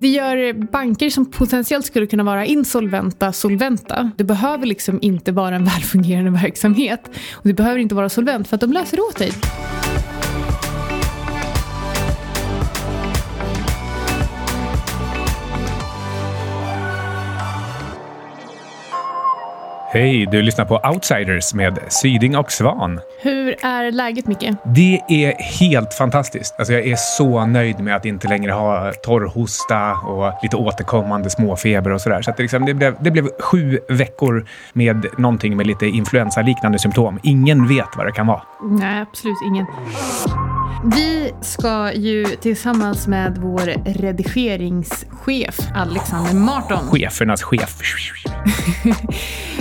Det gör banker som potentiellt skulle kunna vara insolventa solventa. Du behöver liksom inte vara en välfungerande verksamhet och du behöver inte vara solvent för att de löser åt dig. Hej, du lyssnar på Outsiders med Syding och Svan. Hur är läget, Micke? Det är helt fantastiskt. Alltså jag är så nöjd med att inte längre ha torrhosta och lite återkommande småfeber och sådär. Så det, liksom, det, blev, det blev sju veckor med någonting med lite influensaliknande symptom. Ingen vet vad det kan vara. Nej, absolut ingen. Vi ska ju tillsammans med vår redigeringschef Alexander Marton Chefernas chef.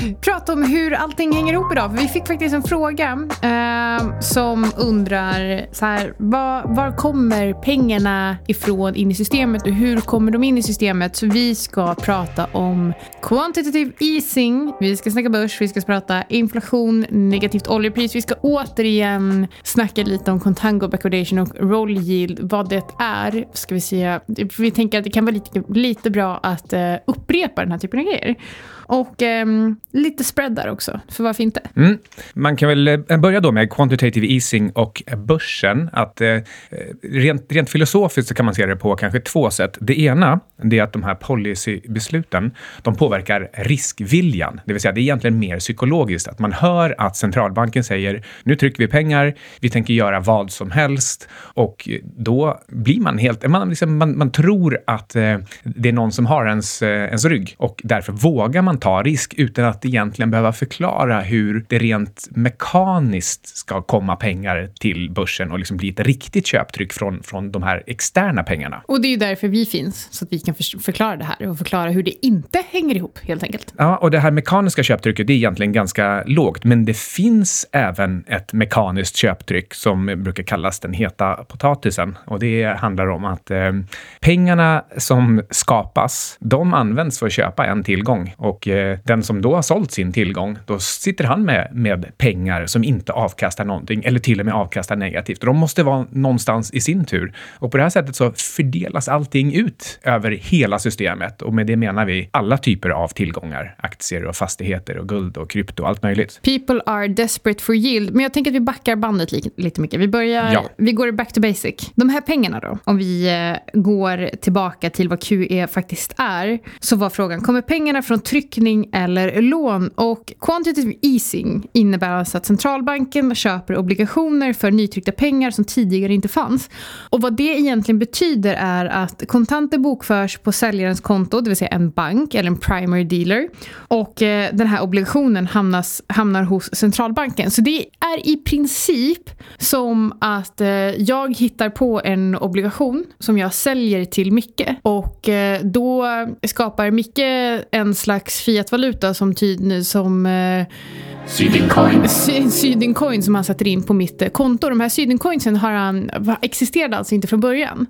prata om hur allting hänger ihop idag. För vi fick faktiskt en fråga eh, som undrar så här, var, var kommer pengarna ifrån in i systemet och hur kommer de in i systemet? Så vi ska prata om quantitative easing, vi ska snacka börs, vi ska prata inflation, negativt oljepris, vi ska återigen snacka lite om contango backwardation och roll yield, vad det är. Ska vi se, vi tänker att det kan vara lite, lite bra att eh, upprepa den här typen av grejer. Och eh, lite spread där också, för varför inte? Mm. Man kan väl eh, börja då med quantitative easing och börsen. Att, eh, rent, rent filosofiskt så kan man se det på kanske två sätt. Det ena det är att de här policybesluten de påverkar riskviljan. Det vill säga, det är egentligen mer psykologiskt. Att man hör att centralbanken säger nu trycker vi pengar, vi tänker göra vad som helst. Och då blir man helt... Man, liksom, man, man tror att eh, det är någon som har ens, eh, ens rygg och därför vågar man ta risk utan att egentligen behöva förklara hur det rent mekaniskt ska komma pengar till börsen och liksom bli ett riktigt köptryck från, från de här externa pengarna. Och det är ju därför vi finns, så att vi kan för förklara det här och förklara hur det inte hänger ihop helt enkelt. Ja, och det här mekaniska köptrycket det är egentligen ganska lågt, men det finns även ett mekaniskt köptryck som brukar kallas den heta potatisen. Och det handlar om att eh, pengarna som skapas, de används för att köpa en tillgång och eh, den som då har sålt sin tillgång, då sitter han med, med pengar som inte avkastar någonting eller till och med avkastar negativt. De måste vara någonstans i sin tur. Och på det här sättet så fördelas allting ut över hela systemet och med det menar vi alla typer av tillgångar, aktier och fastigheter och guld och krypto och allt möjligt. People are desperate for yield. Men jag tänker att vi backar bandet lite, lite mycket. Vi börjar, ja. vi går back to basic. De här pengarna då, om vi eh, går tillbaka till vad QE faktiskt är, så var frågan, kommer pengarna från tryckning eller lån? Och quantitative easing innebär alltså att centralbanken köper obligationer för nytryckta pengar som tidigare inte fanns. Och vad det egentligen betyder är att kontanter bokförs på säljarens konto, det vill säga en bank eller en primary dealer. Och eh, den här obligationen hamnas, hamnar hos centralbanken. Så det är i princip som att eh, jag hittar på en obligation som jag säljer till Micke. Och eh, då skapar Micke en slags fiatvaluta som, som eh, Sydincoin. Sydincoin som han sätter in på mitt eh, konto. De här Sydincoinsen har han, existerade alltså inte från början.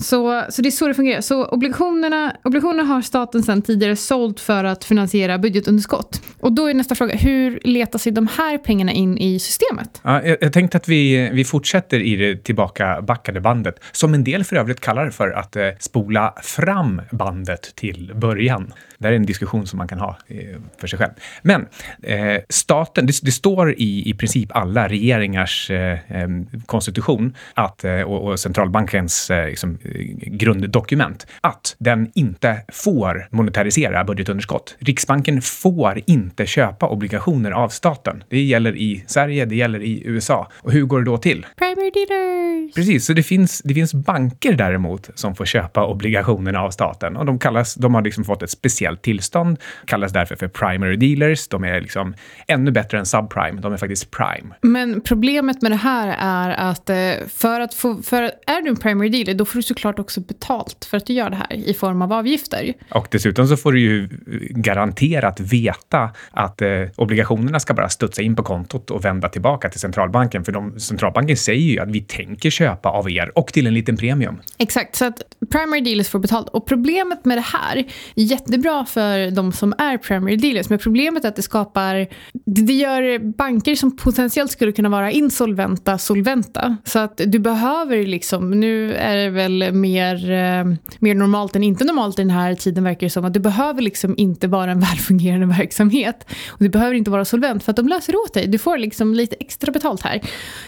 Så, så det är så det fungerar. Så obligationerna, obligationerna har staten sedan tidigare sålt för att finansiera budgetunderskott. Och då är nästa fråga, hur letar sig de här pengarna in i systemet? Ja, jag, jag tänkte att vi, vi fortsätter i det tillbakabackade bandet, som en del för övrigt kallar det för att eh, spola fram bandet till början. Det är en diskussion som man kan ha eh, för sig själv. Men eh, staten, det, det, står i, i princip alla regeringars eh, eh konstitution att, eh, och, och, centralbankens eh, liksom, grunddokument att den inte får monetarisera budgetunderskott. Riksbanken får inte köpa obligationer av staten. Det gäller i Sverige, det gäller i USA. Och hur går det då till? Primary dealers! Precis, så det finns, det finns banker däremot som får köpa obligationerna av staten och de, kallas, de har liksom fått ett speciellt tillstånd, kallas därför för primary dealers. De är liksom ännu bättre än subprime, de är faktiskt prime. Men problemet med det här är att eh, för att få, för, är du en primary dealer, då får du såklart också betalt för att du gör det här i form av avgifter. Och dessutom så får du ju garanterat veta att eh, obligationerna ska bara studsa in på kontot och vända tillbaka till centralbanken. För de, centralbanken säger ju att vi tänker köpa av er och till en liten premium. Exakt, så att primary dealers får betalt. Och problemet med det här, är jättebra för de som är primary dealers, men problemet är att det skapar, det gör banker som potentiellt skulle kunna vara insolventa solventa. Så att du behöver liksom, nu är det väl mer, eh, mer normalt än inte normalt i den här tiden verkar det som. Att du behöver liksom inte vara en välfungerande verksamhet. Och du behöver inte vara solvent för att de löser åt dig. Du får liksom lite extra betalt här.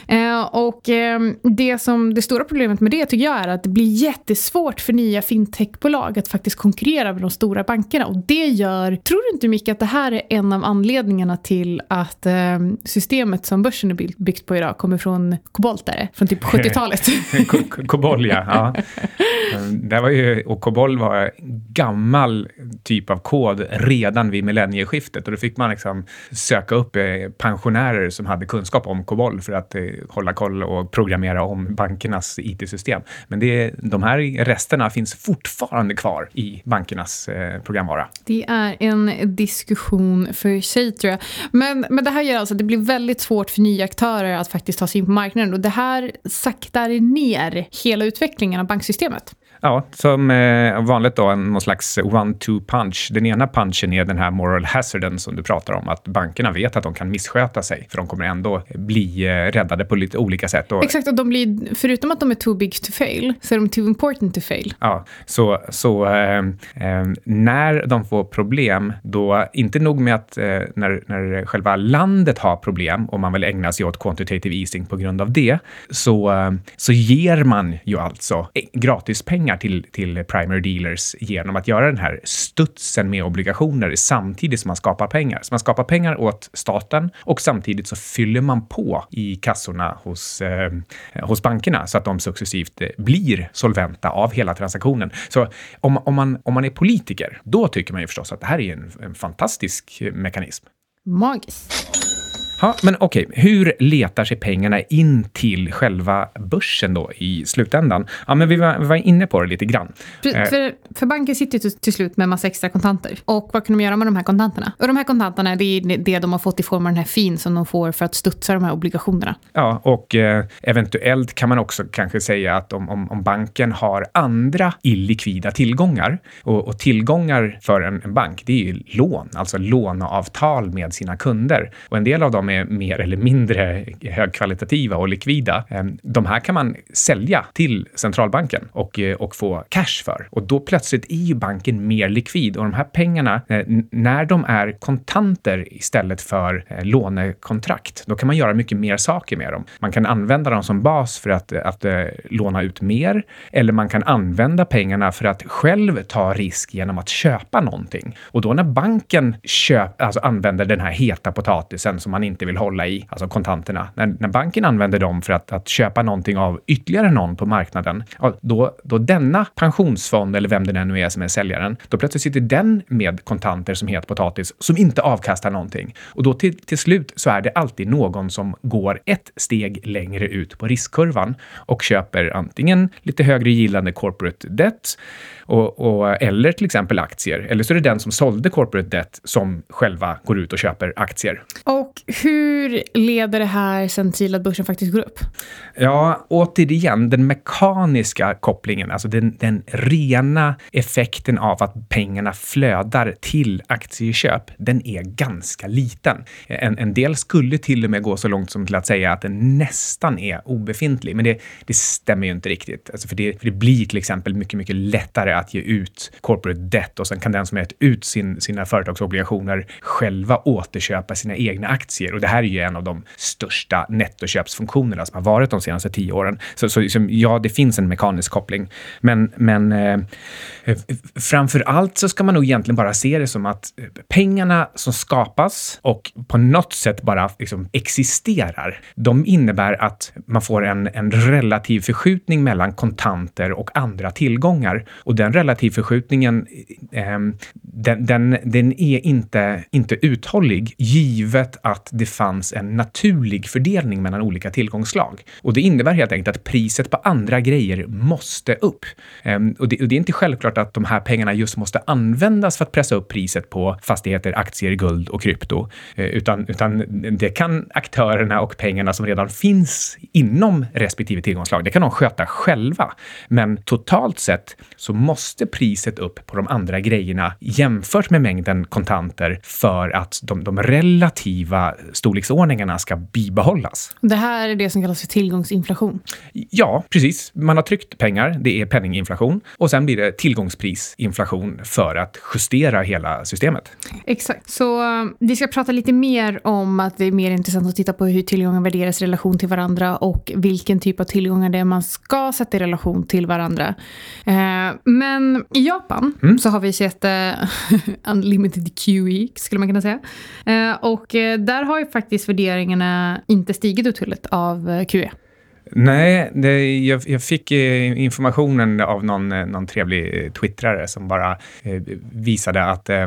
Eh, och eh, det, som, det stora problemet med det tycker jag är att det blir jättesvårt för nya fintechbolag att faktiskt konkurrera med de stora bankerna. Och det gör, tror du inte Micke att det här är en av anledningarna till att eh, systemet som börsen är byggt på idag kommer från koboltare, från typ 70-talet? Kobol ja. Det var ju, och Kobol var gammal typ av kod redan vid millennieskiftet och då fick man liksom söka upp eh, pensionärer som hade kunskap om Kobol för att eh, hålla koll och programmera om bankernas IT-system. Men det, de här resterna finns fortfarande kvar i bankernas eh, programvara. Det är en diskussion för sig tror jag. Men, men det här gör alltså att det blir väldigt svårt för nya aktörer att faktiskt ta sig in på marknaden och det här saktar ner hela utvecklingen av banksystemet. Ja, som eh, vanligt då, någon slags one-two punch. Den ena punchen är den här moral hazarden som du pratar om, att bankerna vet att de kan missköta sig, för de kommer ändå bli eh, räddade på lite olika sätt. Och, Exakt, och de blir, förutom att de är too big to fail, så är de too important to fail. Ja, så, så eh, eh när de får problem, då, inte nog med att eh, när, när själva landet har problem och man vill ägna sig åt quantitative easing på grund av det, så, så ger man ju alltså gratis pengar pengar till, till primary dealers genom att göra den här studsen med obligationer samtidigt som man skapar pengar. Så man skapar pengar åt staten och samtidigt så fyller man på i kassorna hos, eh, hos bankerna så att de successivt eh, blir solventa av hela transaktionen. Så om, om, man, om man är politiker, då tycker man ju förstås att det här är en, en fantastisk eh, mekanism. Magiskt. Ja, men okej, okay. hur letar sig pengarna in till själva börsen då i slutändan? Ja, men vi var, vi var inne på det lite grann. För, eh. för, för banken sitter till, till slut med en massa extra kontanter. Och vad kan de göra med de här kontanterna? Och de här kontanterna, det är det de har fått i form av den här fin som de får för att studsa de här obligationerna. Ja, och eh, eventuellt kan man också kanske säga att om, om, om banken har andra illikvida tillgångar, och, och tillgångar för en, en bank, det är ju lån, alltså låneavtal med sina kunder. Och en del av dem är mer eller mindre högkvalitativa och likvida. Eh, de här kan man sälja till centralbanken och, eh, och få cash för. Och då plötsligt är ju banken mer likvid och de här pengarna, eh, när de är kontanter istället för lånekontrakt, då kan man göra mycket mer saker med dem. Man kan använda dem som bas för att, att, att låna ut mer eller man kan använda pengarna för att själv ta risk genom att köpa någonting. Och då när banken köp, alltså använder den här heta potatisen som man inte inte vill hålla i, alltså kontanterna, när, när banken använder dem för att, att köpa någonting av ytterligare någon på marknaden, ja, då, då denna pensionsfond, eller vem det nu är som är säljaren, då plötsligt sitter den med kontanter som het potatis som inte avkastar någonting. Och då till, till slut så är det alltid någon som går ett steg längre ut på riskkurvan och köper antingen lite högre gillande corporate debt och, och, eller till exempel aktier. Eller så är det den som sålde corporate debt som själva går ut och köper aktier. Och hur hur leder det här sen till att börsen faktiskt går upp? Ja, återigen, den mekaniska kopplingen, alltså den, den rena effekten av att pengarna flödar till aktieköp, den är ganska liten. En, en del skulle till och med gå så långt som till att säga att den nästan är obefintlig, men det, det stämmer ju inte riktigt. Alltså för, det, för det blir till exempel mycket, mycket lättare att ge ut corporate debt och sen kan den som gett ut sin, sina företagsobligationer själva återköpa sina egna aktier. Och det här är ju en av de största nettoköpsfunktionerna som har varit de senaste tio åren. Så, så liksom, ja, det finns en mekanisk koppling. Men, men eh, framför allt så ska man nog egentligen bara se det som att eh, pengarna som skapas och på något sätt bara liksom existerar, de innebär att man får en, en relativ förskjutning mellan kontanter och andra tillgångar. Och den relativförskjutningen, eh, eh, den, den, den är inte, inte uthållig givet att det fanns en naturlig fördelning mellan olika tillgångsslag. Och det innebär helt enkelt att priset på andra grejer måste upp. Ehm, och, det, och det är inte självklart att de här pengarna just måste användas för att pressa upp priset på fastigheter, aktier, guld och krypto, eh, utan, utan det kan aktörerna och pengarna som redan finns inom respektive tillgångslag, det kan de sköta själva. Men totalt sett så måste priset upp på de andra grejerna jämfört med mängden kontanter för att de, de relativa storleksordningarna ska bibehållas. Det här är det som kallas för tillgångsinflation? Ja, precis. Man har tryckt pengar, det är penninginflation och sen blir det tillgångsprisinflation för att justera hela systemet. Exakt. Så um, vi ska prata lite mer om att det är mer intressant att titta på hur tillgångar värderas i relation till varandra och vilken typ av tillgångar det är man ska sätta i relation till varandra. Eh, men i Japan mm. så har vi sett eh, unlimited QE, skulle man kunna säga. Eh, och där har har ju faktiskt värderingarna inte stigit otroligt av eh, QE. Nej, det, jag, jag, fick eh, informationen av någon, eh, någon trevlig eh, twittrare som bara eh, visade att eh,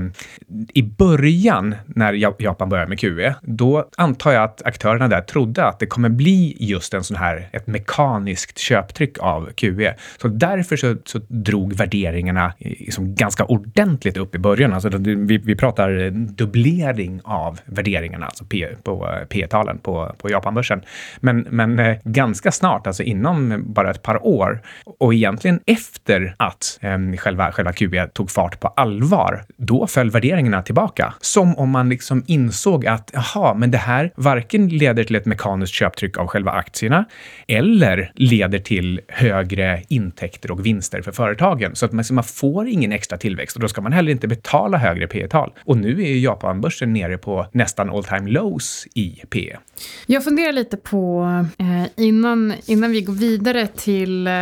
i början, när Japan började med QE, då antar jag att aktörerna där trodde att det kommer bli just en sån här, ett mekaniskt köptryck av QE. Så därför så, så drog värderingarna liksom ganska ordentligt upp i början. Alltså, vi, vi pratar dubblering av värderingarna, alltså P, på P-talen på, på Japanbörsen. Men, men ganska snart, alltså inom bara ett par år. Och egentligen efter att eh, själva, själva QE tog fart på allvar, då föll värderingarna tillbaka. Som om man liksom insåg att, jaha, men det här varken leder till ett mekaniskt köptryck av själva aktierna eller leder till högre intäkter och vinster för företagen. Så att man, man får ingen extra tillväxt och då ska man heller inte betala högre P tal Och nu är ju Japanbörsen nere på nästan all time lows i P. Jag funderar lite på, eh, innan innan, vi går vidare till, eh,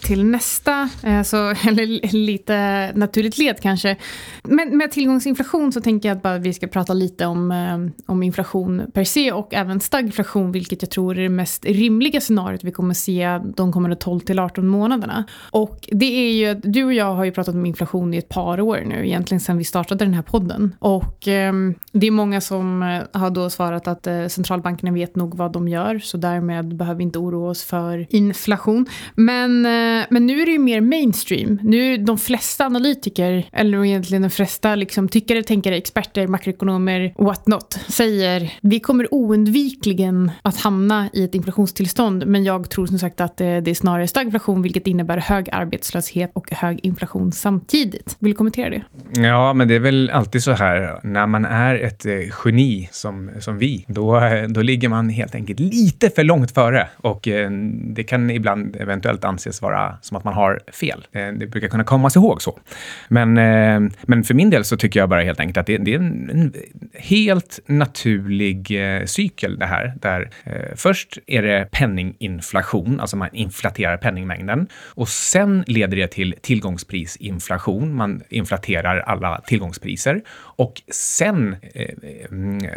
till nästa, eh, så, eller lite naturligt led kanske. Men med tillgångsinflation så tänker jag att bara vi ska prata lite om, eh, om inflation per se och även stagflation, vilket jag tror är det mest rimliga scenariot vi kommer se de kommande 12 till 18 månaderna. Och det är ju, du och jag har ju pratat om inflation i ett par år nu, egentligen sedan vi startade den här podden. Och eh, det är många som har då svarat att eh, centralbankerna vet nog vad de gör, så därmed behöver vi inte oroa oss för inflation. Men, eh, men nu är det ju mer mainstream. Nu är de flesta analytiker, eller egentligen de flesta liksom, tyckare, tänkare, experter, makroekonomer, what not, säger vi kommer oundvikligen att hamna i ett inflationstillstånd. Men jag tror som sagt att eh, det, är snarare stagflation, vilket innebär hög arbetslöshet och hög inflation samtidigt. Vill du kommentera det? Ja, men det är väl alltid så här när man är ett eh, geni som, som vi, då, då ligger man helt enkelt lite för långt före och Eh, det kan ibland eventuellt anses vara som att man har fel. Eh, det brukar kunna komma sig ihåg så. Men, eh, men för min del så tycker jag bara helt enkelt att det, det är en, en, helt naturlig cykel det här. Där först är det penninginflation, alltså man inflaterar penningmängden. Och sen leder det till tillgångsprisinflation. Man inflaterar alla tillgångspriser. Och sen, eh, eh,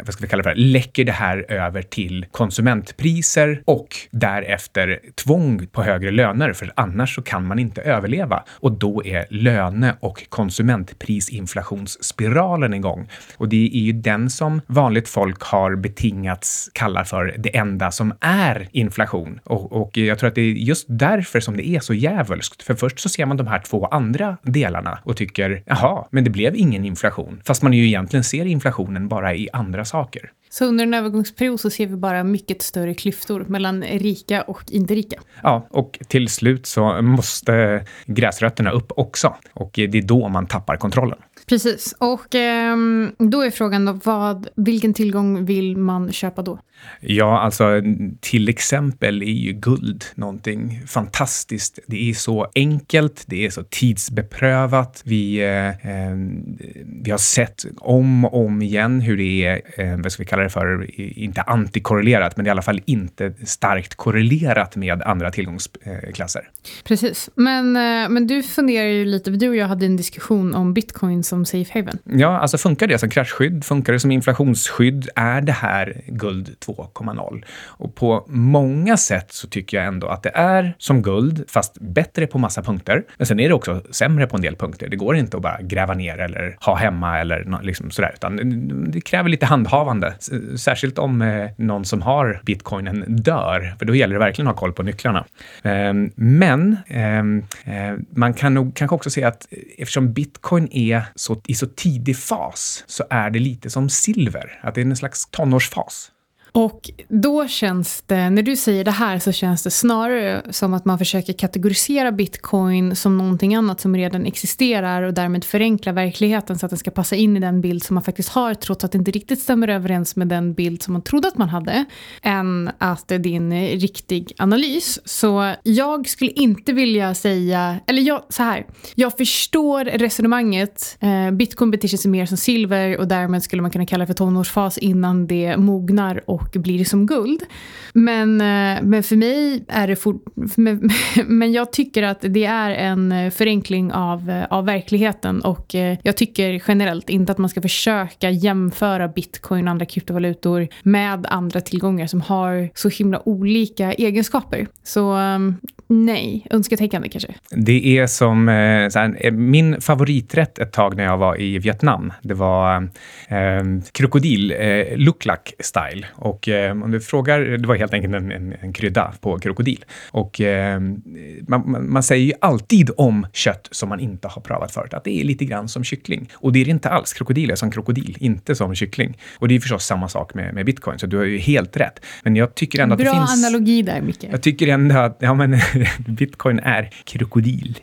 vad ska vi kalla det för, läcker det här över till konsumentpriser och därefter tvång på högre löner, för annars så kan man inte överleva. Och då är löne och konsumentprisinflationsspiralen igång. Och det är ju den som vanligt folk har betingats kalla för det enda som är inflation. Och, och jag tror att det är just därför som det är så djävulskt. För först så ser man de här två andra delarna och tycker, jaha, men det blev ingen inflation. Fast man ju egentligen ser inflationen bara i andra saker. Så under en övergångsperiod så ser vi bara mycket större klyftor mellan rika och inte rika. Ja, och till slut så måste gräsrötterna upp också. Och det är då man tappar kontrollen. Precis. Och eh, då är frågan då, vad, vilken tillgång vill man köpa då? Ja, alltså till exempel är ju guld någonting fantastiskt. Det är så enkelt, det är så tidsbeprövat. Vi, eh, eh, vi har sett om och om igen hur det är, eh, vad ska vi kalla det för, inte antikorrelerat, men i alla fall inte starkt korrelerat med andra tillgångsklasser. Precis, men, eh, men du funderar ju lite, du och jag hade en diskussion om bitcoin som safe haven. Ja, alltså funkar det som kraschskydd? Funkar det som inflationsskydd? Är det här guld 2,0. Och på många sätt så tycker jag ändå att det är som guld, fast bättre på massa punkter. Men sen är det också sämre på en del punkter. Det går inte att bara gräva ner eller ha hemma eller liksom sådär, utan det kräver lite handhavande. Särskilt om eh, någon som har bitcoinen dör, för då gäller det verkligen att ha koll på nycklarna. Ehm, men ehm, eh, man kan nog kanske också se att eftersom bitcoin är så, i så tidig fas så är det lite som silver, att det är en slags tonårsfas. Och då känns det, när du säger det här så känns det snarare som att man försöker kategorisera bitcoin som någonting annat som redan existerar och därmed förenkla verkligheten så att den ska passa in i den bild som man faktiskt har trots att det inte riktigt stämmer överens med den bild som man trodde att man hade än att det är din riktig analys. Så jag skulle inte vilja säga, eller jag, så här, jag förstår resonemanget. Eh, bitcoin beter sig mer som silver och därmed skulle man kunna kalla det för tonårsfas innan det mognar och och blir som guld. Men, eh, men för mig är det for, men, men jag tycker att det är en eh, förenkling av, eh, av verkligheten och jag tycker generellt inte att man ska försöka jämföra bitcoin och andra kryptovalutor med andra tillgångar som har så himla olika egenskaper. Så ehm, nej, önsketänkande kanske. Det är som här, min favoriträtt ett tag när jag var i Vietnam. Det var eh, krokodil, eh, luklak style. Och eh, om du frågar, det var helt enkelt en, en, en krydda på krokodil. Och eh, man, man, säger ju alltid om kött som man inte har prövat förut, att det är lite grann som kyckling. Och det är det inte alls. Krokodil är som krokodil, inte som kyckling. Och det är förstås samma sak med, med bitcoin, så du har ju helt rätt. Men jag tycker ändå Bra att det finns... Bra analogi där, Micke. Jag tycker ändå att ja, men, bitcoin är krokodil.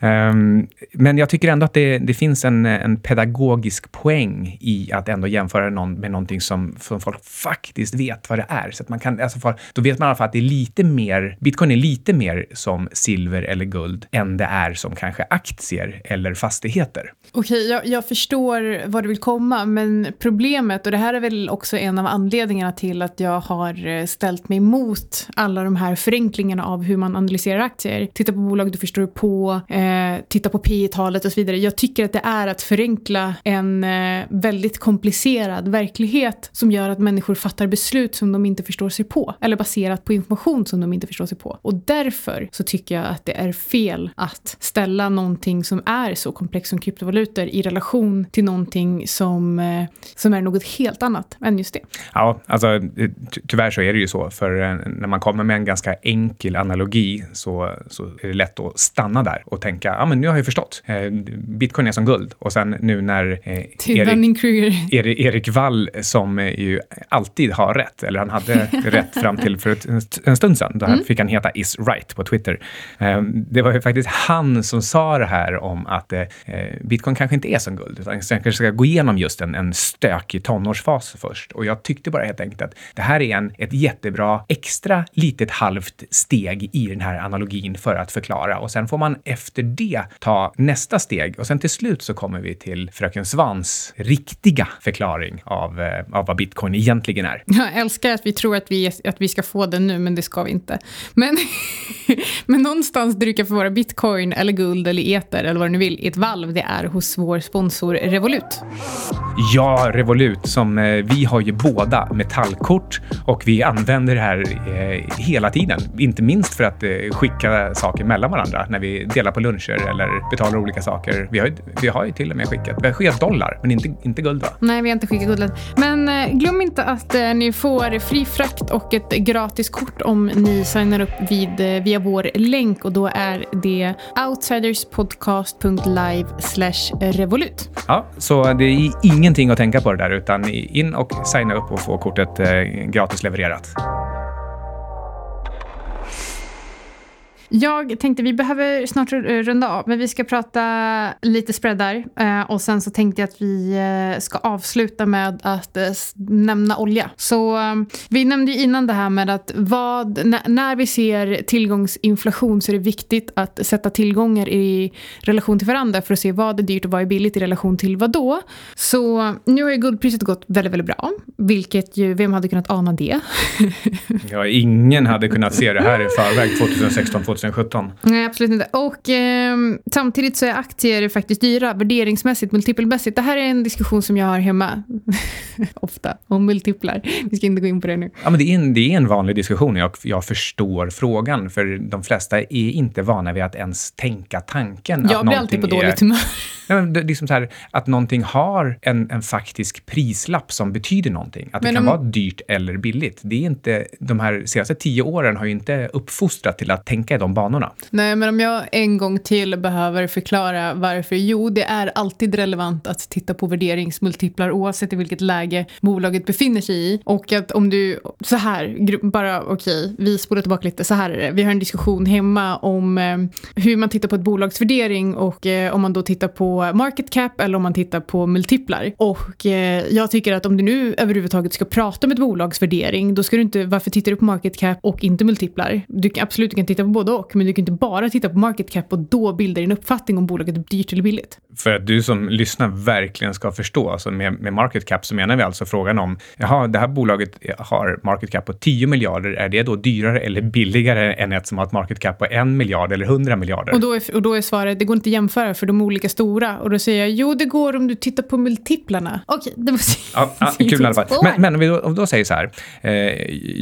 Um, men jag tycker ändå att det, det finns en, en, pedagogisk poäng i att ändå jämföra någon med någonting som, som folk faktiskt vet vad det är. Så att man kan, alltså för, då vet man i alla fall att det är lite mer, bitcoin är lite mer som silver eller guld än det är som kanske aktier eller fastigheter. Okej, okay, jag, jag, förstår var du vill komma, men problemet, och det här är väl också en av anledningarna till att jag har eh, ställt mig emot alla de här förenklingarna av hur man analyserar aktier. Titta på bolag du förstår på, eh, eh, titta på P talet och så vidare. Jag tycker att det är att förenkla en eh, väldigt komplicerad verklighet som gör att människor fattar beslut som de inte förstår sig på. Eller baserat på information som de inte förstår sig på. Och därför så tycker jag att det är fel att ställa någonting som är så komplext som kryptovalutor i relation till någonting som, eh, som är något helt annat än just det. Ja, alltså eh, tyvärr så är det ju så. För eh, när man kommer med en ganska enkel analogi så, så är det lätt att stanna där och tänka tänka, ja ah, men nu har jag förstått. Eh, Bitcoin är som guld. Och sen nu när eh, Erik, Erik, Erik Wall, som eh, ju alltid har rätt, eller han hade rätt fram till för ett, en stund sedan, då mm. fick han heta is right på Twitter. Det var ju faktiskt han som sa det här om att Bitcoin kanske inte är som guld, utan kanske ska gå igenom just en, en stökig tonårsfas först. Och jag tyckte bara helt enkelt att det här är en, ett jättebra extra litet halvt steg i den här analogin för att förklara. Och sen får man efter det ta nästa steg och sen till slut så kommer vi till fröken Svans riktiga förklaring av, eh, av vad bitcoin egentligen är. Jag älskar att vi tror att vi, att vi ska få den nu, men det ska vi inte. Men, men någonstans brukar få vara bitcoin eller guld eller eter eller vad du nu vill i ett valv. Det är hos vår sponsor Revolut. Ja, Revolut som eh, vi har ju båda metallkort och vi använder det här eh, hela tiden. Inte minst för att skicka saker mellan varandra när vi delar på lunch luncher eller betalar olika saker. Vi har, vi har ju till och med skickat, vi har skickat dollar, men inte, inte guld va? Nej, vi har inte skickat guld Men eh, glöm inte att eh, ni får fri frakt och ett gratis kort om ni signar upp vid, eh, via vår länk och då är det outsiderspodcast.live revolut. Ja, så det är ingenting att tänka på det där utan in och signa upp och få kortet gratis levererat. Jag tänkte vi behöver snart runda av, men vi ska prata lite spreadar. Eh, och sen så tänkte jag att vi eh, ska avsluta med att eh, nämna olja. Så vi nämnde ju innan det här med att vad, när vi ser tillgångsinflation så är det viktigt att sätta tillgångar i relation till varandra för att se vad är dyrt och vad är billigt i relation till vad då. Så nu har ju guldpriset gått väldigt, väldigt bra, vilket ju, vem hade kunnat ana det? ja, ingen hade kunnat se det här i förväg 2016 2017. Nej, absolut inte. Och eh, samtidigt så är aktier faktiskt dyra värderingsmässigt, multipelmässigt. Det här är en diskussion som jag har hemma ofta om multiplar. Vi ska inte gå in på det nu. Ja, men det, är en, det är en vanlig diskussion. Jag, jag förstår frågan, för de flesta är inte vana vid att ens tänka tanken. Jag blir alltid på dåligt humör. Ja, det är liksom så här, att någonting har en, en faktisk prislapp som betyder någonting. Att men det kan om... vara dyrt eller billigt. Det är inte, de här senaste tio åren har ju inte uppfostrat till att tänka i de banorna. Nej, men om jag en gång till behöver förklara varför. Jo, det är alltid relevant att titta på värderingsmultiplar oavsett i vilket läge bolaget befinner sig i. Och att om du, så här, bara okej, okay, vi spolar tillbaka lite, så här är det. Vi har en diskussion hemma om eh, hur man tittar på ett bolags värdering och eh, om man då tittar på market cap eller om man tittar på multiplar. Och eh, jag tycker att om du nu överhuvudtaget ska prata om ett bolags värdering, då ska du inte, varför tittar du på market cap och inte multiplar? Du kan absolut du kan titta på både och, men du kan inte bara titta på market cap och då bilda din uppfattning om bolaget är dyrt eller billigt. För att du som lyssnar verkligen ska förstå, alltså med, med market cap så menar vi alltså frågan om, jaha, det här bolaget har market cap på 10 miljarder, är det då dyrare eller billigare än ett som har ett market cap på en miljard eller 100 miljarder? Och då är, och då är svaret, det går inte att jämföra för de är olika stora. Och då säger jag, jo det går om du tittar på multiplarna. Okej, det var ja, ja, Kul i alla fall. Men, men om vi då, då säger så här, eh,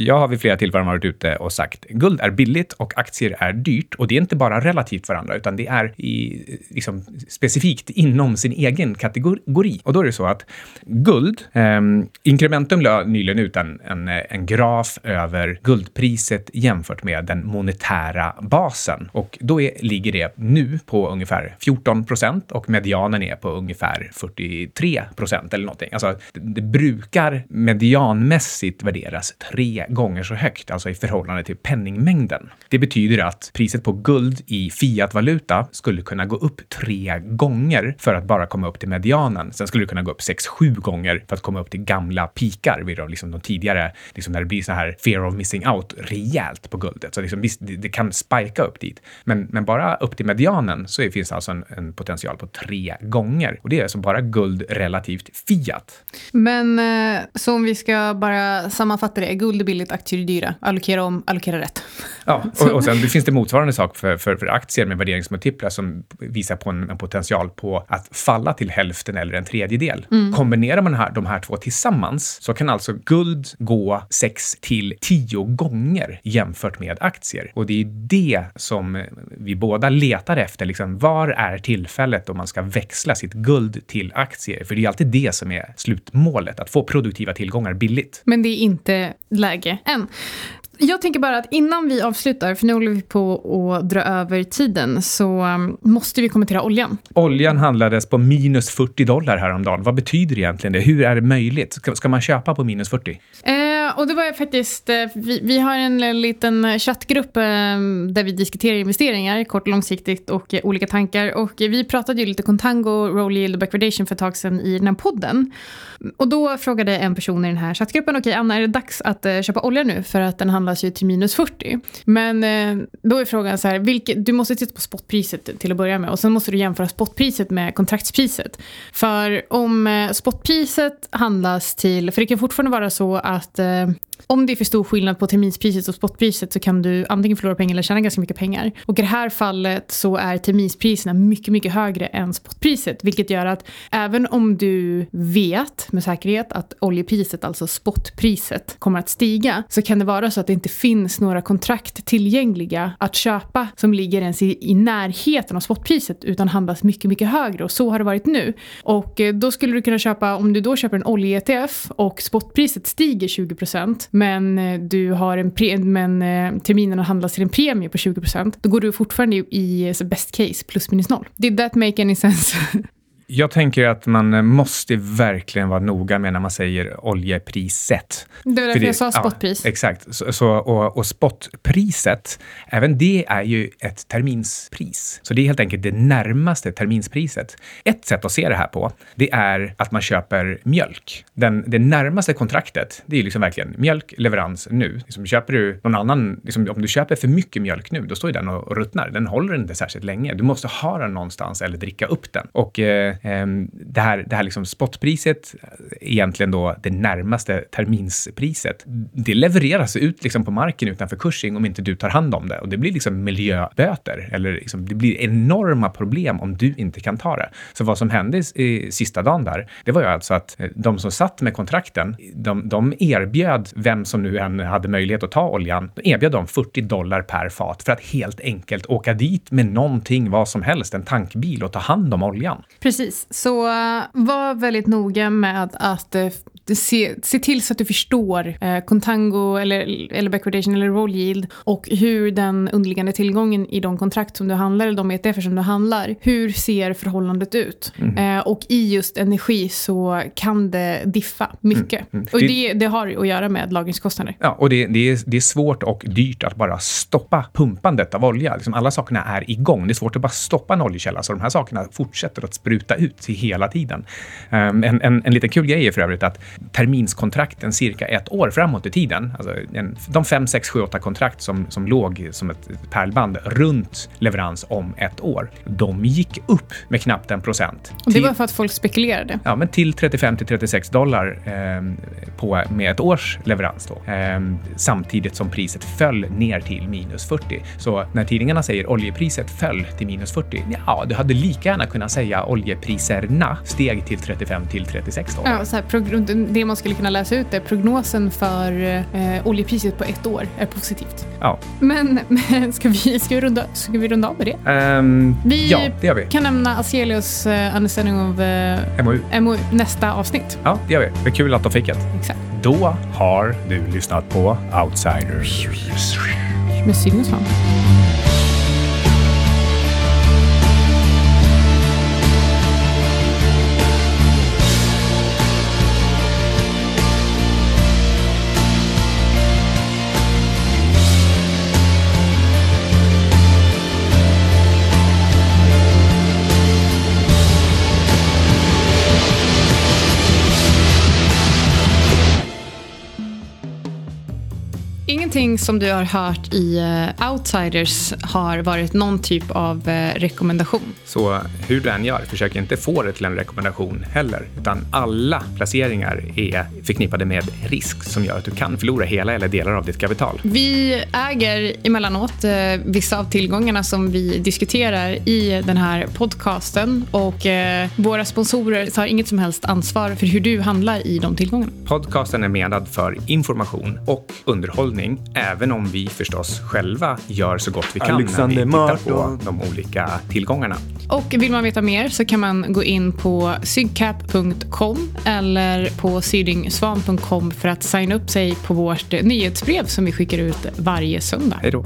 jag har vid flera tillfällen varit ute och sagt, guld är billigt och aktier är är dyrt. Och det är inte bara relativt varandra, utan det är i, liksom, specifikt inom sin egen kategori. Och då är det så att guld, eh, Incrementum la nyligen ut en, en, en graf över guldpriset jämfört med den monetära basen. Och då är, ligger det nu på ungefär 14 procent och medianen är på ungefär 43 procent eller någonting. Alltså, det, det brukar medianmässigt värderas tre gånger så högt, alltså i förhållande till penningmängden. Det betyder att priset på guld i fiatvaluta skulle kunna gå upp tre gånger för att bara komma upp till medianen. Sen skulle det kunna gå upp sex, sju gånger för att komma upp till gamla pikar vid de, liksom de tidigare, liksom när det blir så här fear of missing out rejält på guldet. Så liksom, visst, det, det kan spika upp dit, men, men bara upp till medianen så finns alltså en, en potential på tre gånger. Och det är alltså bara guld relativt fiat. Men eh, så om vi ska bara sammanfatta det, guld är billigt, aktier är dyra. Allokera om, allokera rätt. Ja, och, och sen det finns det motsvarande sak för, för, för aktier med värderingsmultiplar som visar på en, en, potential på att falla till hälften eller en tredjedel. Mm. Kombinerar man här, de här två tillsammans så kan alltså guld gå 6 till 10 gånger jämfört med aktier. Och det är det som vi båda letar efter. Liksom, var är tillfället då man ska växla sitt guld till aktier? För det är alltid det som är slutmålet, att få produktiva tillgångar billigt. Men det är inte läge än. Jag tänker bara att innan vi avslutar, för nu håller vi på att dra över tiden, så um, måste vi kommentera oljan. Oljan handlades på minus 40 dollar häromdagen. Vad betyder egentligen det? Hur är det möjligt? Ska, ska man köpa på minus 40? Eh, Eh, och det var faktiskt, eh, vi, vi, har en liten chattgrupp eh, där vi diskuterar investeringar, kort och långsiktigt och olika tankar. Och vi pratade ju lite contango, roll yield och backwardation för ett tag sedan i den här podden. Och då frågade en person i den här chattgruppen, okej okay, Anna, är det dags att köpa olja nu? För att den handlas ju till minus 40. Men då är frågan så här, vilket, du måste titta på spotpriset till att börja med och sen måste du jämföra spotpriset med kontraktspriset. För om spotpriset handlas till, för det kan fortfarande vara så att uh, om det är för stor skillnad på terminspriset och spotpriset så kan du antingen förlora pengar eller tjäna ganska mycket pengar. Och i det här fallet så är terminspriserna mycket, mycket högre än spotpriset. Vilket gör att även om du vet med säkerhet att oljepriset, alltså spotpriset, kommer att stiga så kan det vara så att det inte finns några kontrakt tillgängliga att köpa som ligger ens i, i närheten av spotpriset utan handlas mycket, mycket högre. Och så har det varit nu. Och eh, då skulle du kunna köpa, om du då köper en olje-ETF och spotpriset stiger 20% men eh, du har en pre men eh, terminerna handlas till en premie på 20% då går du fortfarande i eh, best case plus minus noll. Did that make any sense? Jag tänker att man måste verkligen vara noga med när man säger oljepriset. Det var därför det, jag sa spotpris. Ja, exakt. Så, så, och, och spotpriset, även det är ju ett terminspris. Så det är helt enkelt det närmaste terminspriset. Ett sätt att se det här på, det är att man köper mjölk. Den, det närmaste kontraktet, det är liksom verkligen mjölk, leverans nu. Liksom köper du någon annan, liksom om du köper för mycket mjölk nu, då står ju den och ruttnar. Den håller inte särskilt länge. Du måste ha den någonstans eller dricka upp den. Och eh, Ehm, det här, det här liksom spotpriset, eh, egentligen då det närmaste terminspriset, det levereras ut liksom på marken utanför Cushing om inte du tar hand om det. Och det blir liksom miljöböter, eller liksom, det blir enorma problem om du inte kan ta det. Så vad som hände i, sista dagen där, det var ju alltså att eh, de som satt med kontrakten, de, de erbjöd vem som nu än hade möjlighet att ta oljan, de erbjöd dem 40 dollar per fat för att helt enkelt åka dit med någonting, vad som helst, en tankbil och ta hand om oljan. Precis, så eh, var väldigt noga med att eh, se, se till så att du förstår uh, contango eller, eller backwardation eller roll yield och hur den underliggande tillgången i de kontrakt som du handlar eller de ETFer som du handlar, hur ser förhållandet ut? Mm. och i just energi så kan det diffa mycket. Mm. Mm. Och det, det har att göra med lagringskostnader. Ja, och det, det, är, det är svårt och dyrt att bara stoppa pumpandet av olja. Liksom alla sakerna är igång. Det är svårt att bara stoppa en oljekälla, så de här sakerna fortsätter att spruta ut hela tiden. Um, en, en, en liten kul grej är för övrigt att terminskontrakten cirka ett år framåt i tiden, alltså en, de fem, sex, sju, åtta kontrakt som, som låg som ett pärlband runt leverans om ett år, de gick upp med knappt en procent. Och det var för att folk spekulerade? Ja, men till 35 till 36 dollar eh, på, med ett års leverans. Då. Eh, samtidigt som priset föll ner till minus 40. Så när tidningarna säger oljepriset föll till minus 40, ja, du hade lika gärna kunnat säga oljepriserna steg till 35 till 36 dollar. Ja, så här, det man skulle kunna läsa ut är prognosen för eh, oljepriset på ett år är positivt. Ja. Men, men ska, vi, ska, vi runda, ska vi runda av med det? Um, vi ja, det gör vi. kan nämna Azelius uh, understanding of uh, MOU. MOU nästa avsnitt. Ja, det gör vi. Det är kul att de fick ett. Exakt. Då har du lyssnat på Outsiders. Med Sigmundsson. Ingenting som du har hört i uh, Outsiders har varit någon typ av uh, rekommendation. Så hur du än gör, försök inte få det till en rekommendation heller. Utan alla placeringar är förknippade med risk som gör att du kan förlora hela eller delar av ditt kapital. Vi äger emellanåt uh, vissa av tillgångarna som vi diskuterar i den här podcasten och våra sponsorer tar inget som helst ansvar för hur du handlar i de tillgångarna. Podcasten är menad för information och underhållning även om vi förstås själva gör så gott vi kan Alexander när vi tittar på de olika tillgångarna. Och vill man veta mer så kan man gå in på sygcap.com eller på sydingsvan.com för att signa upp sig på vårt nyhetsbrev som vi skickar ut varje söndag. Hej då.